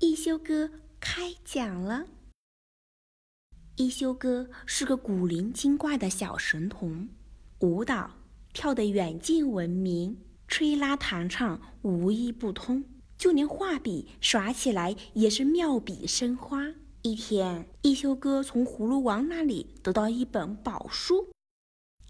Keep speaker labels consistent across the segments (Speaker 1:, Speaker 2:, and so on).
Speaker 1: 一休哥开讲了。一休哥是个古灵精怪的小神童，舞蹈跳得远近闻名，吹拉弹唱无一不通，就连画笔耍起来也是妙笔生花。一天，一休哥从葫芦王那里得到一本宝书《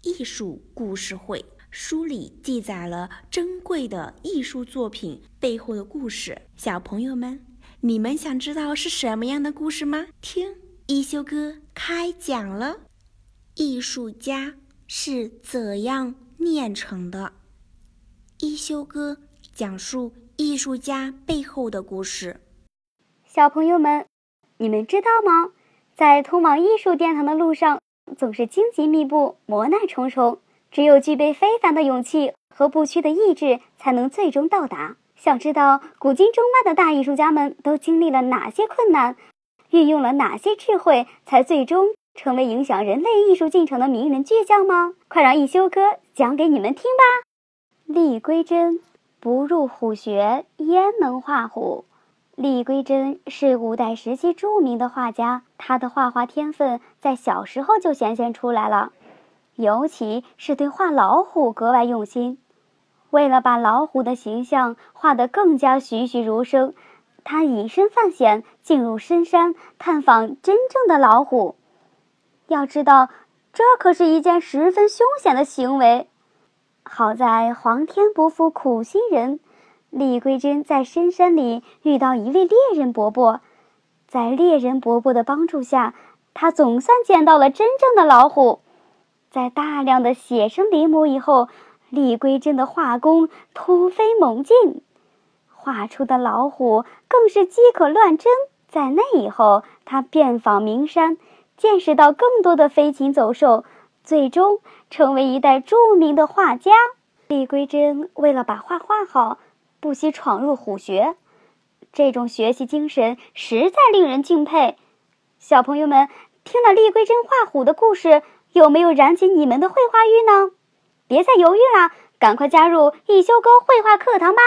Speaker 1: 艺术故事会》，书里记载了珍贵的艺术作品背后的故事。小朋友们，你们想知道是什么样的故事吗？听。一休哥开讲了，艺术家是怎样炼成的？一休哥讲述艺术家背后的故事。
Speaker 2: 小朋友们，你们知道吗？在通往艺术殿堂的路上，总是荆棘密布、磨难重重，只有具备非凡的勇气和不屈的意志，才能最终到达。想知道古今中外的大艺术家们都经历了哪些困难？运用了哪些智慧，才最终成为影响人类艺术进程的名人巨匠吗？快让一休哥讲给你们听吧。厉归真不入虎穴，焉能画虎？厉归真是古代时期著名的画家，他的画画天分在小时候就显现出来了，尤其是对画老虎格外用心。为了把老虎的形象画得更加栩栩如生。他以身犯险，进入深山探访真正的老虎。要知道，这可是一件十分凶险的行为。好在皇天不负苦心人，李桂珍在深山里遇到一位猎人伯伯，在猎人伯伯的帮助下，他总算见到了真正的老虎。在大量的写生临摹以后，李桂珍的画工突飞猛进。画出的老虎更是饥渴乱真。在那以后，他遍访名山，见识到更多的飞禽走兽，最终成为一代著名的画家。李桂珍为了把画画好，不惜闯入虎穴，这种学习精神实在令人敬佩。小朋友们听了厉桂珍画虎的故事，有没有燃起你们的绘画欲呢？别再犹豫啦，赶快加入一休哥绘画课堂吧